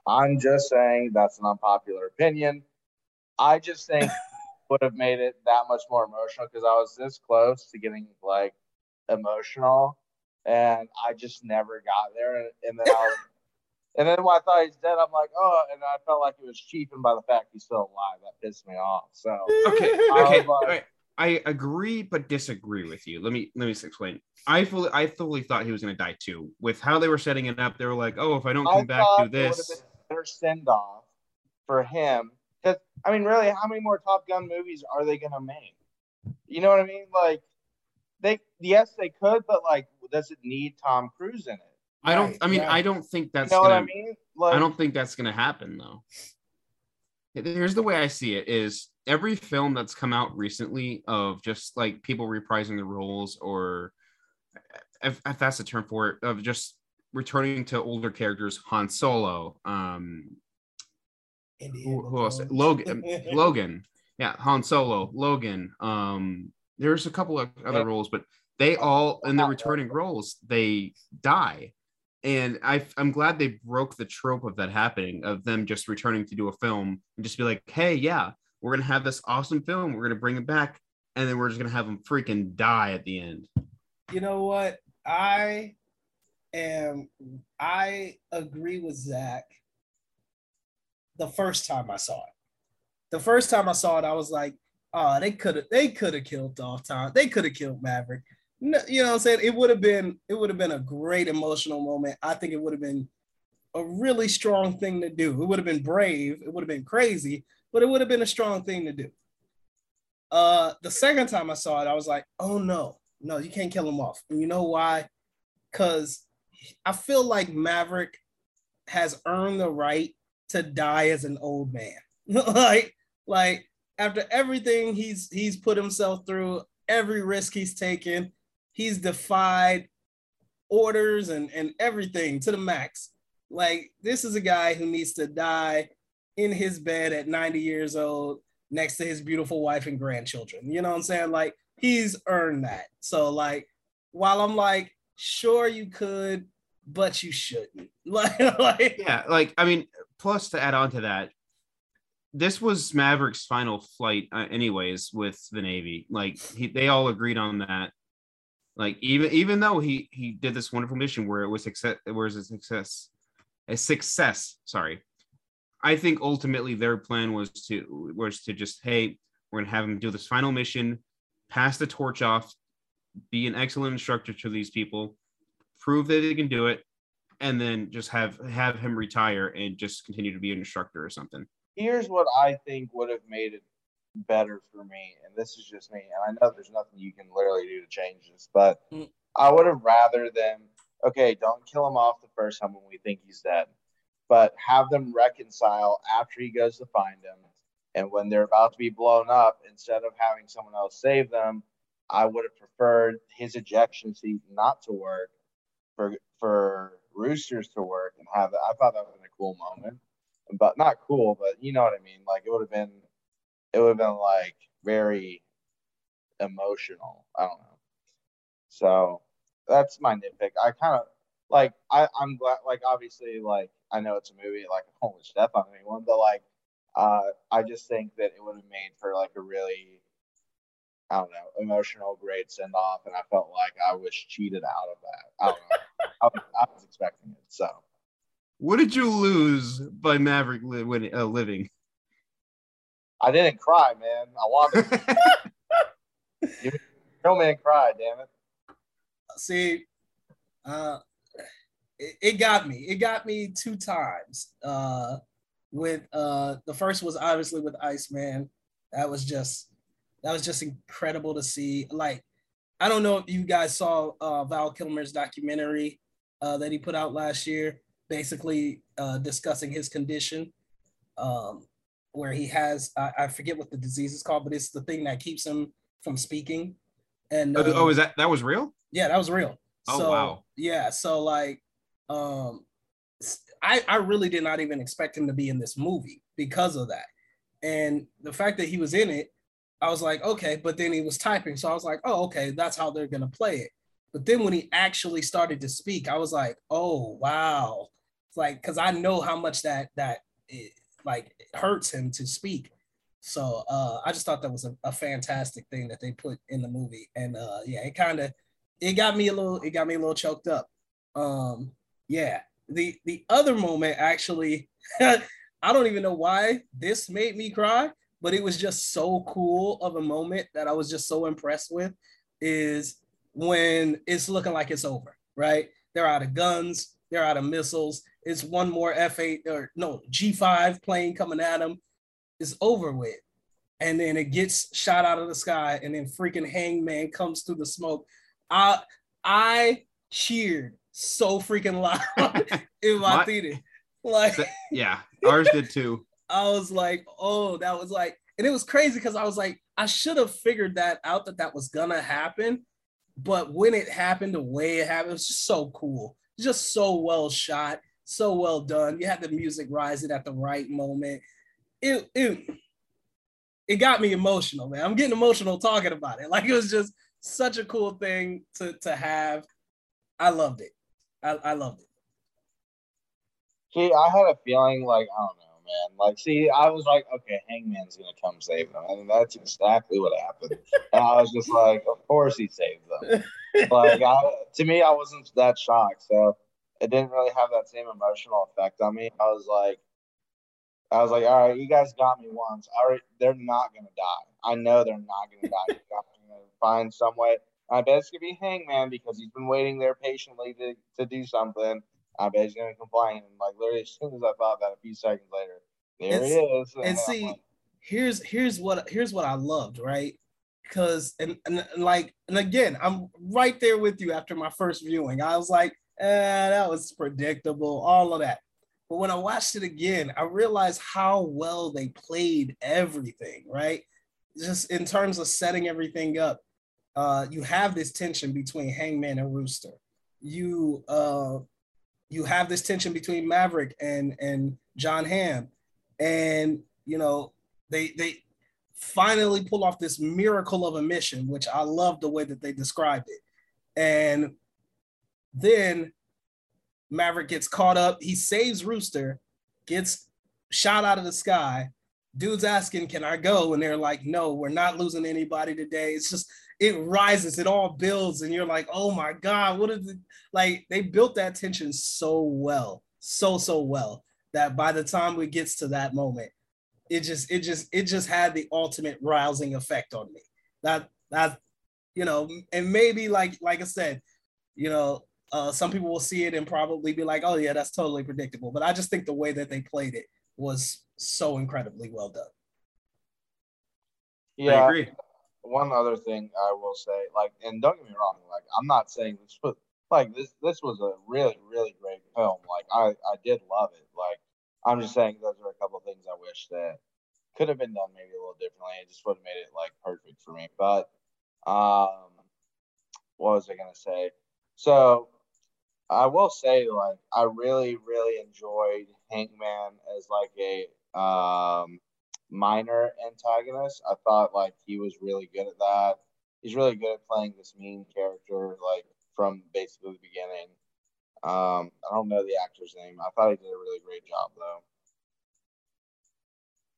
I'm just saying that's an unpopular opinion. I just think would have made it that much more emotional because I was this close to getting like emotional, and I just never got there. And, and then I was, <laughs> and then when I thought he's dead, I'm like, oh, and I felt like it was cheapened by the fact he's still alive. That pissed me off. So Okay, I okay. like- all right. I agree but disagree with you. Let me let me explain. I fully I fully thought he was gonna die too. With how they were setting it up, they were like, "Oh, if I don't I come back thought to it would have this, Their send off for him. Because I mean, really, how many more Top Gun movies are they gonna make? You know what I mean? Like, they yes, they could, but like, does it need Tom Cruise in it? I don't. Right, I mean, right. I don't think that's you know gonna. what I mean? Like, I don't think that's gonna happen though. Here's the way I see it: is every film that's come out recently of just like people reprising the roles or if, if that's the term for it, of just returning to older characters, Han Solo, um, who, who else? Logan, <laughs> Logan, yeah, Han Solo, Logan. Um, there's a couple of other roles, but they all in the returning roles they die, and I I'm glad they broke the trope of that happening of them just returning to do a film and just be like, hey, yeah, we're gonna have this awesome film, we're gonna bring it back, and then we're just gonna have them freaking die at the end. You know what? I am. I agree with Zach. The first time I saw it, the first time I saw it, I was like, "Oh, they could have. They could have killed Dolph Tom. They could have killed Maverick." No, you know what I'm saying? It would have been. It would have been a great emotional moment. I think it would have been a really strong thing to do. It would have been brave. It would have been crazy, but it would have been a strong thing to do. Uh, the second time I saw it, I was like, "Oh no, no, you can't kill him off." And you know why? Because I feel like Maverick has earned the right to die as an old man. <laughs> like, like after everything he's he's put himself through, every risk he's taken, he's defied orders and and everything to the max. Like this is a guy who needs to die in his bed at 90 years old next to his beautiful wife and grandchildren. You know what I'm saying? Like he's earned that. So like while I'm like sure you could but you shouldn't. <laughs> Like, like yeah, like I mean, plus to add on to that, this was Maverick's final flight, uh, anyways, with the Navy. Like he, they all agreed on that. Like even even though he he did this wonderful mission where it was success, where it was a success, a success. Sorry, I think ultimately their plan was to was to just hey, we're gonna have him do this final mission, pass the torch off, be an excellent instructor to these people, prove that they can do it, and then just have have him retire and just continue to be an instructor or something. Here's what I think would have made it better for me, and this is just me, and I know there's nothing you can literally do to change this, but mm. I would have rather them okay, don't kill him off the first time when we think he's dead, but have them reconcile after he goes to find him. And when they're about to be blown up, instead of having someone else save them, I would have preferred his ejection seat not to work for for Roosters to work and have it. I thought that would have been a cool moment, but not cool, but you know what I mean. Like it would have been, it would have been like very emotional. I don't know. So that's my nitpick. I kind of like I I'm glad like obviously like I know it's a movie like I won't wish death on anyone, but like uh I just think that it would have made for like a really I don't know emotional great send off, and I felt like I was cheated out of that. I don't know. I, was, I was expecting it, so What did you lose by Maverick li- winning, uh, living? I didn't cry, man. I wanted. You- no <laughs> man cried, damn it. see, uh, it, it got me. It got me two times. Uh, with uh, the first was obviously with Iceman. That was just that was just incredible to see. Like, I don't know if you guys saw uh, Val Kilmer's documentary uh, that he put out last year, basically uh, discussing his condition, um, where he has I, I forget what the disease is called, but it's the thing that keeps him from speaking. And Oh, oh, is that that was real? yeah, that was real. Oh, so, wow. Yeah, so like, um, I I really did not even expect him to be in this movie because of that, and the fact that he was in it, I was like, okay. But then he was typing, so I was like, oh, okay, that's how they're gonna play it. But then when he actually started to speak, I was like, oh wow, It's like because I know how much that that it, like hurts him to speak. So uh, I just thought that was a, a fantastic thing that they put in the movie, and uh, yeah, it kind of it got me a little it got me a little choked up. Um, yeah, the the other moment actually, <laughs> I don't even know why this made me cry, but it was just so cool of a moment that I was just so impressed with. Is when it's looking like it's over, right? They're out of guns, they're out of missiles. It's one more F8 or no G5 plane coming at them. It's over with. And then it gets shot out of the sky, and then freaking Hangman comes through the smoke. I I cheered so freaking loud <laughs> in my My- theater. Like Yeah, ours did too. I was like, oh, that was like, and it was crazy because I was like, I should have figured that out that that was gonna happen, but when it happened, the way it happened, it was just so cool. Just so well shot, so well done. You had the music rising at the right moment. It it it got me emotional, man. I'm getting emotional talking about it. <laughs> Like it was just such a cool thing to to have. I loved it. I, I loved it. See, I had a feeling like I don't know, man. Like, see, I was like, okay, Hangman's gonna come save them, and that's exactly what happened. and I was just like, of course he saved them. <laughs> like, I, to me, I wasn't that shocked, so it didn't really have that same emotional effect on me. I was like, I was like, all right, you guys got me once. All right, they're not gonna die. I know they're not gonna die. You're gonna find some way. I bet it's gonna be Hangman because he's been waiting there patiently to, to do something. I bet he's gonna complain. And like literally, as soon as I thought that, a few seconds later, there and, he is. And, and see, like, here's here's what here's what I loved, right? Because and, and like and again, I'm right there with you after my first viewing. I was like, eh, that was predictable, all of that. But when I watched it again, I realized how well they played everything, right? Just in terms of setting everything up. Uh, you have this tension between Hangman and Rooster. You uh, you have this tension between Maverick and and Jon Hamm, and you know they they finally pull off this miracle of a mission, which I love the way that they described it. And then Maverick gets caught up. He saves Rooster, gets shot out of the sky. Dude's asking, "Can I go?" And they're like, "No, we're not losing anybody today." It's just it rises, it all builds, and you're like, "Oh my god, what is it?" Like they built that tension so well, so so well that by the time we gets to that moment, it just it just it just had the ultimate rousing effect on me. That that you know, and maybe like like I said, you know, uh, some people will see it and probably be like, "Oh yeah, that's totally predictable." But I just think the way that they played it was so incredibly well done. Yeah, I agree. One other thing I will say, like, and don't get me wrong, like, I'm not saying this was like this. This was a really, really great film. Like, I I did love it. Like, I'm just saying those are a couple of things I wish that could have been done maybe a little differently. It just would have made it like perfect for me. But um, what was I gonna say? So I will say, like, I really, really enjoyed Hangman as like a um, minor antagonist. I thought like he was really good at that. He's really good at playing this mean character, like from basically the beginning. Um, I don't know the actor's name. I thought he did a really great job though.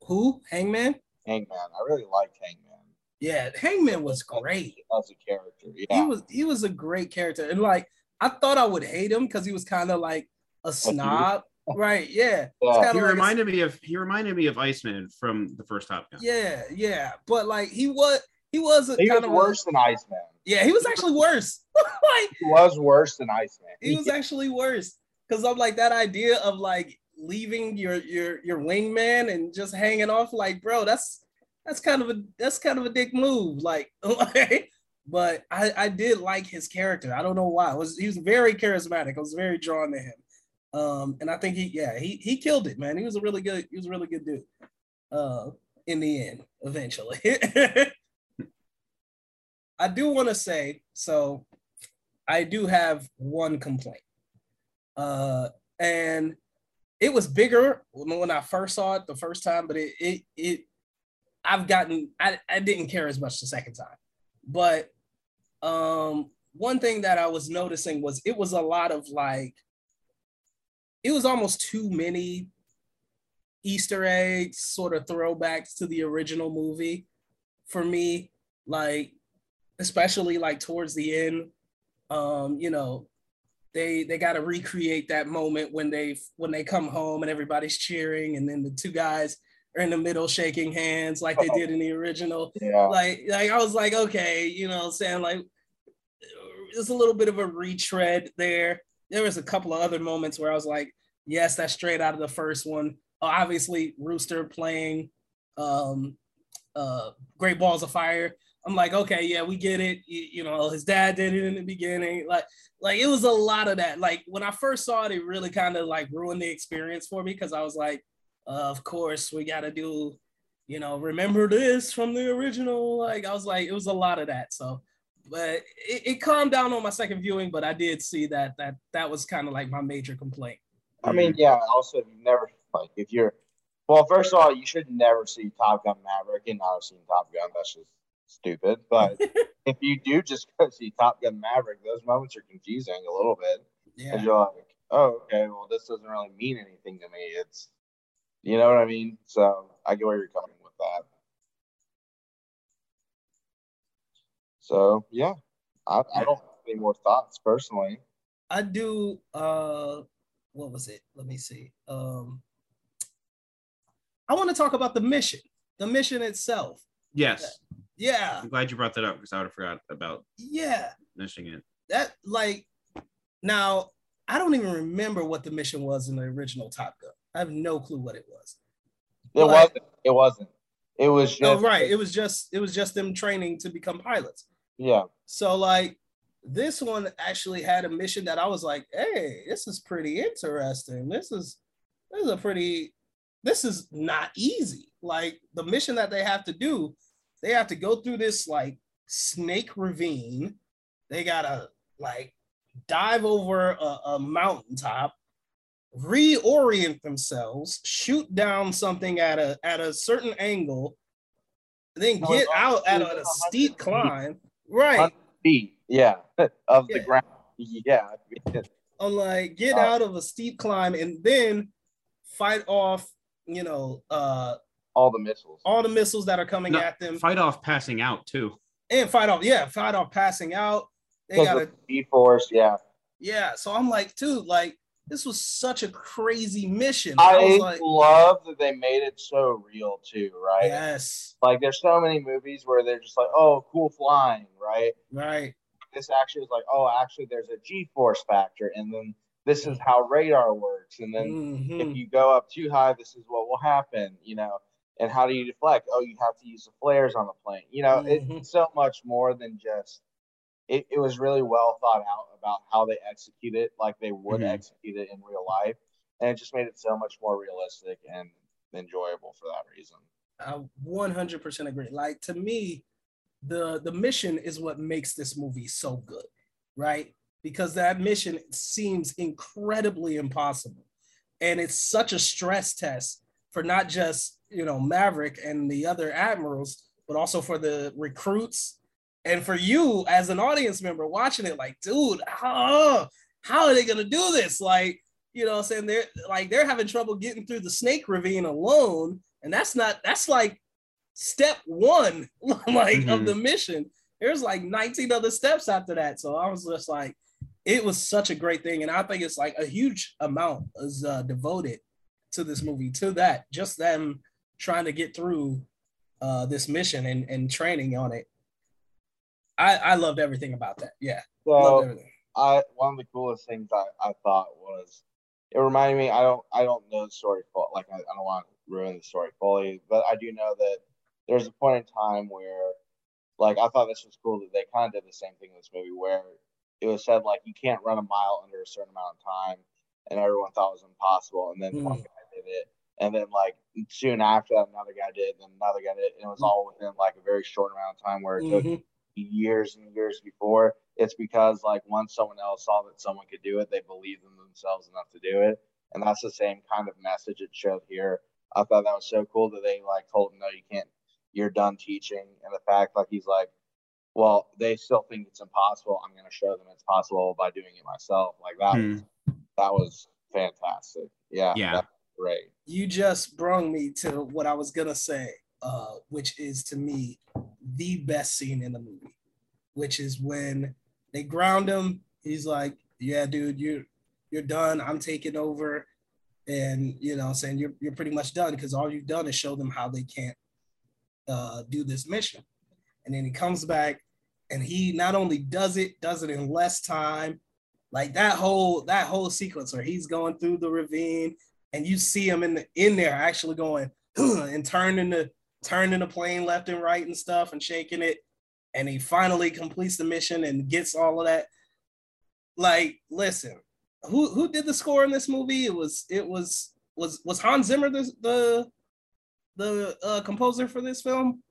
Who? Hangman? Hangman. I really liked Hangman. Yeah, Hangman was great as a character. Yeah, he was. He was a great character, and like I thought I would hate him because he was kind of like a snob. Right, yeah. yeah. He like reminded a, me of he reminded me of Iceman from the first Top Gun. Yeah, yeah. But like he was he was a, he was worse a, than Iceman. Yeah, he was actually worse. <laughs> like he was worse than Iceman. He was actually worse. Cause I'm like that idea of like leaving your your your wingman and just hanging off, like, bro, that's that's kind of a that's kind of a dick move. Like, <laughs> like but I, I did like his character. I don't know why. It was he was very charismatic. I was very drawn to him. Um, and I think he yeah, he he killed it, man. He was a really good, he was a really good dude. Uh in the end, eventually. <laughs> I do want to say, so I do have one complaint. Uh and it was bigger when I first saw it the first time, but it it it I've gotten I, I didn't care as much the second time. But um, one thing that I was noticing was it was a lot of like, it was almost too many Easter eggs, sort of throwbacks to the original movie for me. Like, especially like towards the end, um, you know, they they got to recreate that moment when they when they come home and everybody's cheering, and then the two guys are in the middle shaking hands like they did in the original. Yeah. Like, like I was like, okay, you know, saying like there's a little bit of a retread there. There was a couple of other moments where I was like, yes, that's straight out of the first one. Uh, obviously, Rooster playing um, uh, Great Balls of Fire. I'm like, okay, yeah, we get it. You, you, know, his dad did it in the beginning. Like, like it was a lot of that. Like when I first saw it, it really kind of like ruined the experience for me because I was like, uh, of course, we got to do, you know, remember this from the original. Like I was like, it was a lot of that. So but it, it calmed down on my second viewing. But I did see that that that was kind of like my major complaint. I mean, mm-hmm. yeah. Also, if you never like, if you're, well, first of all, you should never see Top Gun Maverick and not have seen Top Gun. That's just stupid. But <laughs> if you do just go see Top Gun Maverick, those moments are confusing a little bit. Yeah. Because you're like, oh, okay, well, this doesn't really mean anything to me. It's, you know what I mean? So I get where you're coming with that. So yeah, I, I don't have any more thoughts personally. I do. Uh, what was it? Let me see. Um, I want to talk about the mission. The mission itself. Yes. Yeah. I'm glad you brought that up because I would have forgot about Yeah. mentioning it. That like now I don't even remember what the mission was in the original Top Gun. I have no clue what it was. It But- wasn't. It wasn't. It was just Oh, right. It was just it was just them training to become pilots. Yeah. So like this one actually had a mission that I was like, hey, this is pretty interesting. This is this is a pretty this is not easy. Like the mission that they have to do, they have to go through this like snake ravine. They gotta like dive over a, a mountaintop, reorient themselves, shoot down something at a at a certain angle, then get out at a, actually steep climb. Right. feet. Yeah. of the ground. Yeah. I'm like, get Uh, out of a steep climb and then fight off, you know, uh All the missiles. all the missiles that are coming No, at them Fight off passing out too. and fight off, yeah, fight off passing out. They gotta of G force. Yeah. yeah. So I'm like, dude, like this was such a crazy mission. I, I was like, love that they made it so real too, right? yes, Like there's so many movies where they're just like, oh, cool flying, right? right, This actually is like, oh, actually there's a G force factor, and then this is how radar works, and then Mhm. if you go up too high, this is what will happen, you know. And how do you deflect? Oh, you have to use the flares on the plane. You know, Mhm. it's so much more than just. It, it was really well thought out about how they execute it, like they would Mhm. execute it in real life, and it just made it so much more realistic and enjoyable for that reason. I 100% agree. Like to me, the the mission is what makes this movie so good, right? Because that mission seems incredibly impossible, and it's such a stress test for not just you know Maverick and the other admirals, but also for the recruits and for you as an audience member watching it. Like, dude, how how are they gonna do this? Like, you know, I'm saying they're like they're having trouble getting through the snake ravine alone, and that's not that's like step one <laughs> like of Mhm. the mission there's like 19 other steps after that so i was just like it was such a great thing and i think it's like a huge amount is uh, devoted to this movie to that just them trying to get through uh this mission and and training on it i i loved everything about that. Yeah. Loved So I one of the coolest things I, I thought was it reminded me I don't I don't know the story full like I, I don't want to ruin the story fully, but I do know that there's a point in time where like I thought this was cool that they kind of did the same thing in this movie where it was said like you can't run a mile under a certain amount of time and everyone thought it was impossible and then one Mm. guy did it. And then like soon after that another guy did and another guy did and it was all within like a very short amount of time where it took Mhm. Years and years before. It's because like once someone else saw that someone could do it, they believed in themselves enough to do it. And that's the same kind of message it showed here. I thought that was so cool that they like told him, no, you can't, you're done teaching. And the fact like he's like, well, they still think it's impossible. I'm going to show them it's possible by doing it myself. Like that, Hmm. was, that was fantastic. Yeah. Yeah. great. you just brung me to what I was gonna say, uh, which is to me the best scene in the movie, which is when they ground him. He's like, "Yeah, dude, you're you're done. I'm taking over," and you know, saying you're you're pretty much done because all you've done is show them how they can't uh, do this mission. And then he comes back, and he not only does it, does it in less time. Like that whole that whole sequence where he's going through the ravine and you see him in the in there actually going and turning the turning the plane left and right and stuff and shaking it and he finally completes the mission and gets all of that like listen who who did the score in this movie it was it was was was hans zimmer the the the uh, composer for this film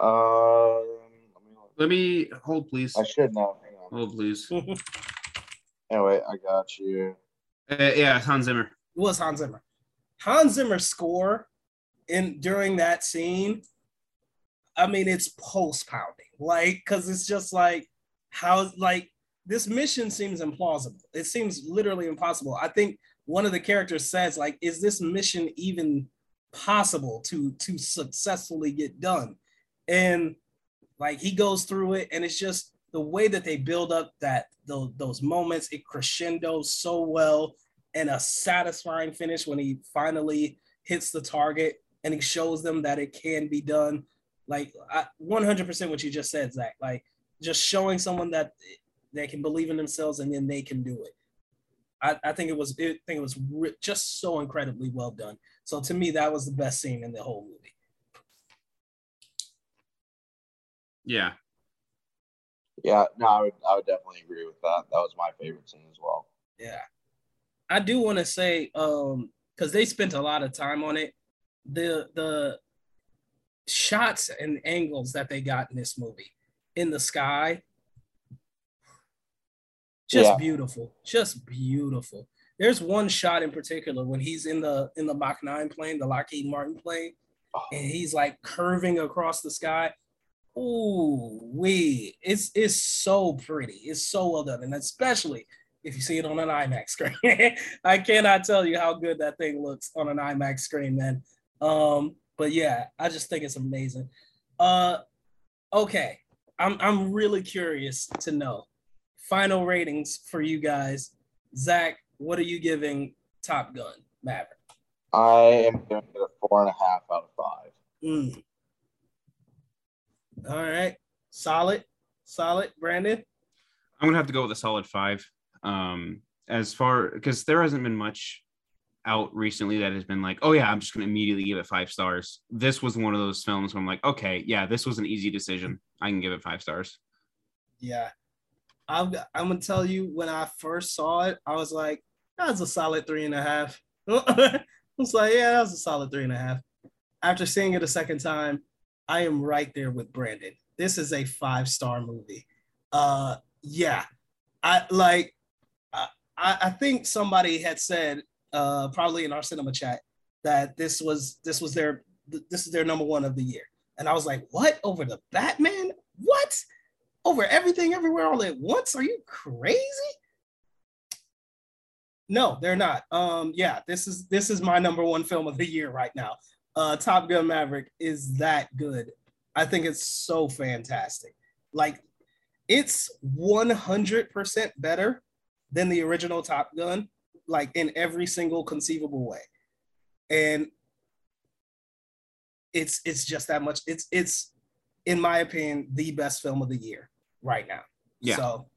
Um, let me look. Hold, please. I should know. Hang on. Hold, please. uh, <laughs> Anyway, I got you. yeah, Hans Zimmer. It was Hans Zimmer. Hans Zimmer's score in during that scene, I mean, it's pulse pounding. Like, because it's just like how like this mission seems implausible. It seems literally impossible. I think one of the characters says, like, is this mission even possible to to successfully get done? And like he goes through it, and it's just the way that they build up that those, those moments, it crescendos so well and a satisfying finish when he finally hits the target and he shows them that it can be done. Like I, 100% what you just said, Zach. Like just showing someone that they can believe in themselves and then they can do it. I, I think it was I think it was re- just so incredibly well done. So to me, that was the best scene in the whole movie. Yeah. Yeah, no, I would, I would definitely agree with that. That was my favorite scene as well. Yeah. I do want to say, um, because they spent a lot of time on it, the the shots and angles that they got in this movie in the sky, just Yeah. beautiful, just beautiful. There's one shot in particular when he's in the in the Mach 9 plane, the Lockheed Martin plane, oh. and he's like curving across the sky. Ooh, we it's it's so pretty. It's so well done, and especially if you see it on an IMAX screen. <laughs> I cannot tell you how good that thing looks on an IMAX screen, man. Um, but yeah, I just think it's amazing. Uh, okay, I'm I'm really curious to know final ratings for you guys. Zach, what are you giving Top Gun Maverick? I am giving it a four and a half out of five. Mm. All right, solid, solid, Brandon. I'm gonna have to go with a solid five. Um, as far because there hasn't been much out recently that has been like, oh yeah, I'm just gonna immediately give it five stars. This was one of those films where I'm like, okay, yeah, this was an easy decision. I can give it five stars. Yeah. I'm, I'm gonna tell you when I first saw it, I was like, that's a solid three and a half. <laughs> I was like, yeah, that was a solid three and a half. After seeing it a second time, I am right there with Brandon. This is a five star movie. Uh, yeah, I like. I I think somebody had said, uh, probably in our cinema chat, that this was this was their this is their number one of the year, and I was like, what? Over the Batman? What? over everything everywhere all at once? Are you crazy? No they're not. Um yeah this is this is my number one film of the year right now. Uh top gun maverick is that good. I think it's so fantastic. Like it's 100% better than the original top gun like in every single conceivable way. And it's it's just that much it's it's in my opinion the best film of the year right now. Yeah. so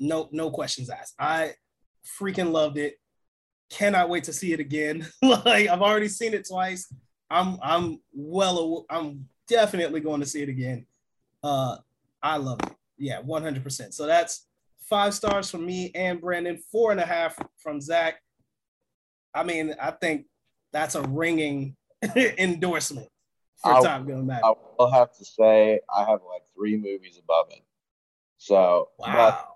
no no questions asked. I freaking loved it. Cannot wait to see it again. <laughs> Like i've already seen it twice. I'm i'm well aw- i'm definitely going to see it again. Uh i love it. Yeah 100% so that's five stars from me and brandon four and a half from zach i mean i think that's a ringing <laughs> endorsement for I'll- top gun Maverick. I will have to say I have like three movies above it. So, but wow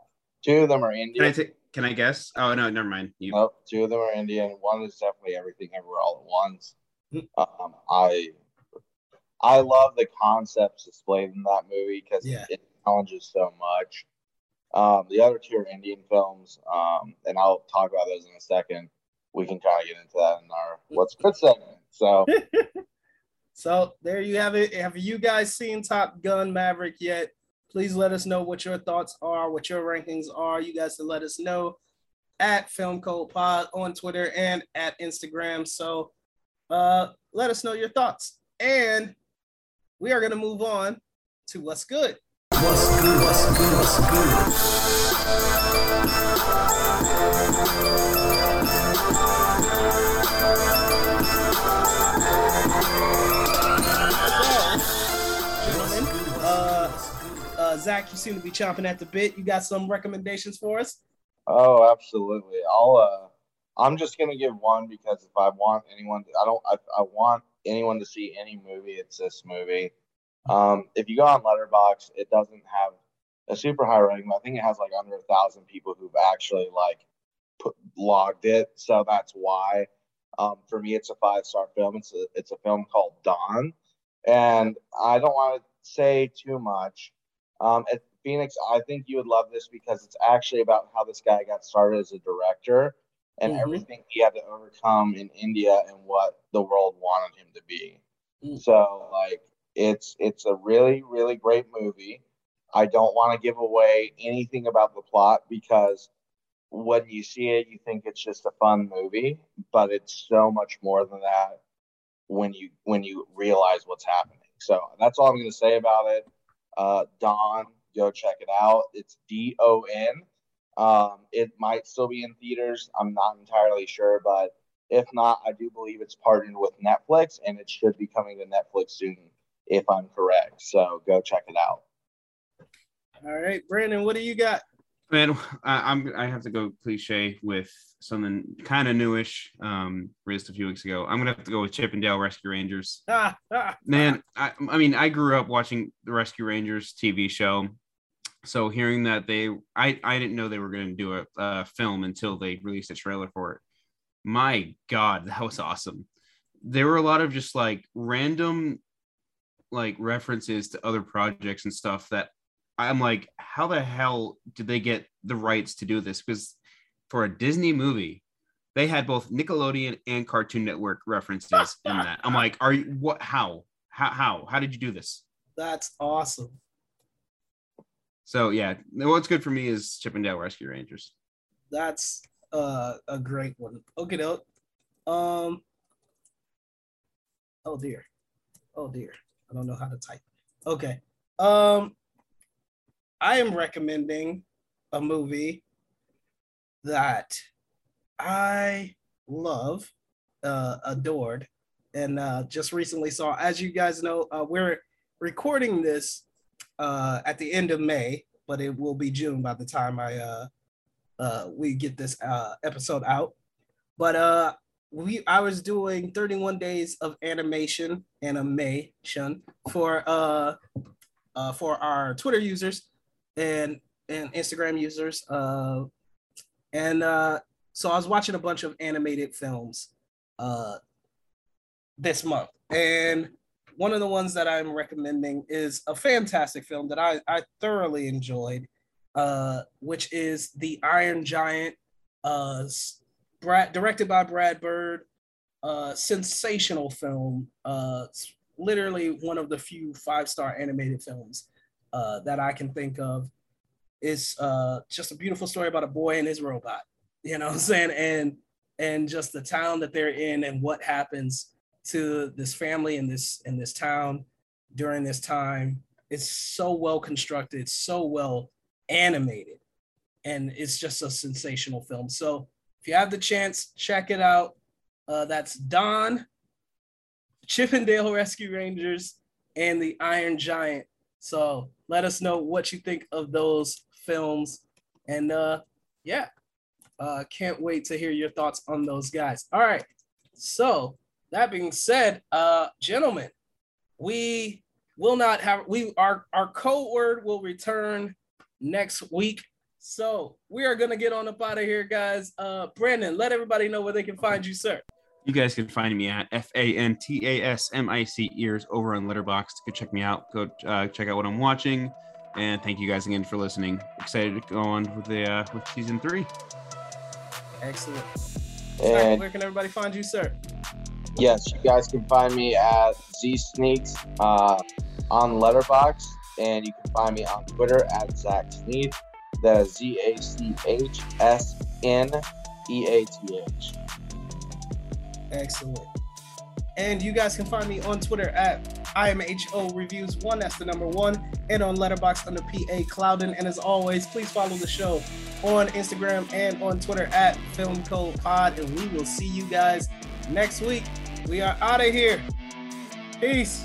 two of them are Can I Indian. Can I guess? Oh no, never mind. You, Nope, two of them are Indian. One is definitely everything everywhere all at once. Hmm. Um, I I love the concepts displayed in that movie because Yeah. it challenges so much. Um, the other two are Indian films, um, and I'll talk about those in a second. We can kind of get into that in our what's good segment. So <laughs> So there you have it. Have you guys seen Top Gun Maverick yet? Please let us know what your thoughts are, what your rankings are. You guys can let us know at Film Code Pod on Twitter and at Instagram. So uh, let us know your thoughts. And we are going to move on to what's good. What's good? What's good? What's good? Uh, uh, Zach, you seem to be chomping at the bit. You got some recommendations for us? Oh, absolutely. I'll. Uh, I'm just gonna give one because if I want anyone, I don't. I, I want anyone to see any movie. It's this movie. Um, if you go on Letterboxd, it doesn't have a super high rating. But I think it has like under a thousand people who've actually like put logged it. So that's why. Um, for me, it's a five star film. It's a it's a film called Don, and I don't want to say too much. Um, at Phoenix, I think you would love this because it's actually about how this guy got started as a director and Mhm. everything he had to overcome in India and what the world wanted him to be. Mm. So like it's it's a really really great movie. I don't want to give away anything about the plot because when you see it you think it's just a fun movie, but it's so much more than that when you when you realize what's happening. So that's all I'm going to say about it. Uh, Don, go check it out. It's D O N. Um, it might still be in theaters. I'm not entirely sure, but if not, I do believe it's partnered with Netflix, and it should be coming to Netflix soon, if I'm correct. So go check it out. All right, Brandon, what do you got? Man, I, I'm I have to go cliche with something kind of newish. Um, released a few weeks ago. I'm gonna have to go with Chip 'n Dale Rescue Rangers. Ah, <laughs> ah, Man, I, I mean, I grew up watching the Rescue Rangers TV show. So hearing that they, I, I didn't know they were going to do a, a film until they released a trailer for it. My God, that was awesome. There were a lot of just like random, like references to other projects and stuff that I'm like, how the hell did they get the rights to do this? Because for a Disney movie, they had both Nickelodeon and Cartoon Network references in <laughs> that. I'm like, are you what? How? How? How? How did you do this? That's awesome. So yeah, what's good for me is Chip 'n Dale Rescue Rangers. That's uh, a great one. Okay. Um. Oh dear. Oh dear. I don't know how to type. Okay. Um. I am recommending a movie that I love, uh, adored, and uh, just recently saw. As you guys know, uh, we're recording this uh, at the end of May, but it will be June by the time I uh, uh, we get this uh, episode out. But uh, we I was doing 31 days of animation animation for uh, uh, for our Twitter users and and Instagram users. Uh, and uh, so I was watching a bunch of animated films uh, this month, and one of the ones that I'm recommending is a fantastic film that I, I thoroughly enjoyed, uh, which is The Iron Giant, uh, Brad, directed by Brad Bird. Uh, sensational film. Uh, literally one of the few five star animated films uh, that I can think of. It's uh, just a beautiful story about a boy and his robot. You know what I'm saying? And and just the town that they're in and what happens to this family in this in this town during this time. It's so well constructed, so well animated, and it's just a sensational film. So if you have the chance, check it out. Uh, that's Don, Chip 'n Dale Rescue Rangers, and the Iron Giant. So let us know what you think of those films, and uh, yeah, uh, can't wait to hear your thoughts on those guys. All right, so that being said, uh, gentlemen, we will not have we our our code word will return next week. So we are gonna get on up out of here, guys. Uh, Brandon, let everybody know where they can find you, sir. You guys can find me at F A N T A S M I C ears over on Letterboxd. Go check me out. Go uh, check out what I'm watching. And thank you guys again for listening. Excited to go on with the uh, with season three. Excellent. And- where can everybody find you, sir? Yes, you guys can find me at Z Sneaks uh, on Letterboxd, and you can find me on Twitter at Zach Sneath. That is Z A C H S N E A T H. Excellent. And you guys can find me on Twitter at IMHO Reviews One. That's the number one. And on Letterboxd under PA Clouden. And as always, please follow the show on Instagram and on Twitter at Film Code Pod. And we will see you guys next week. We are out of here. Peace.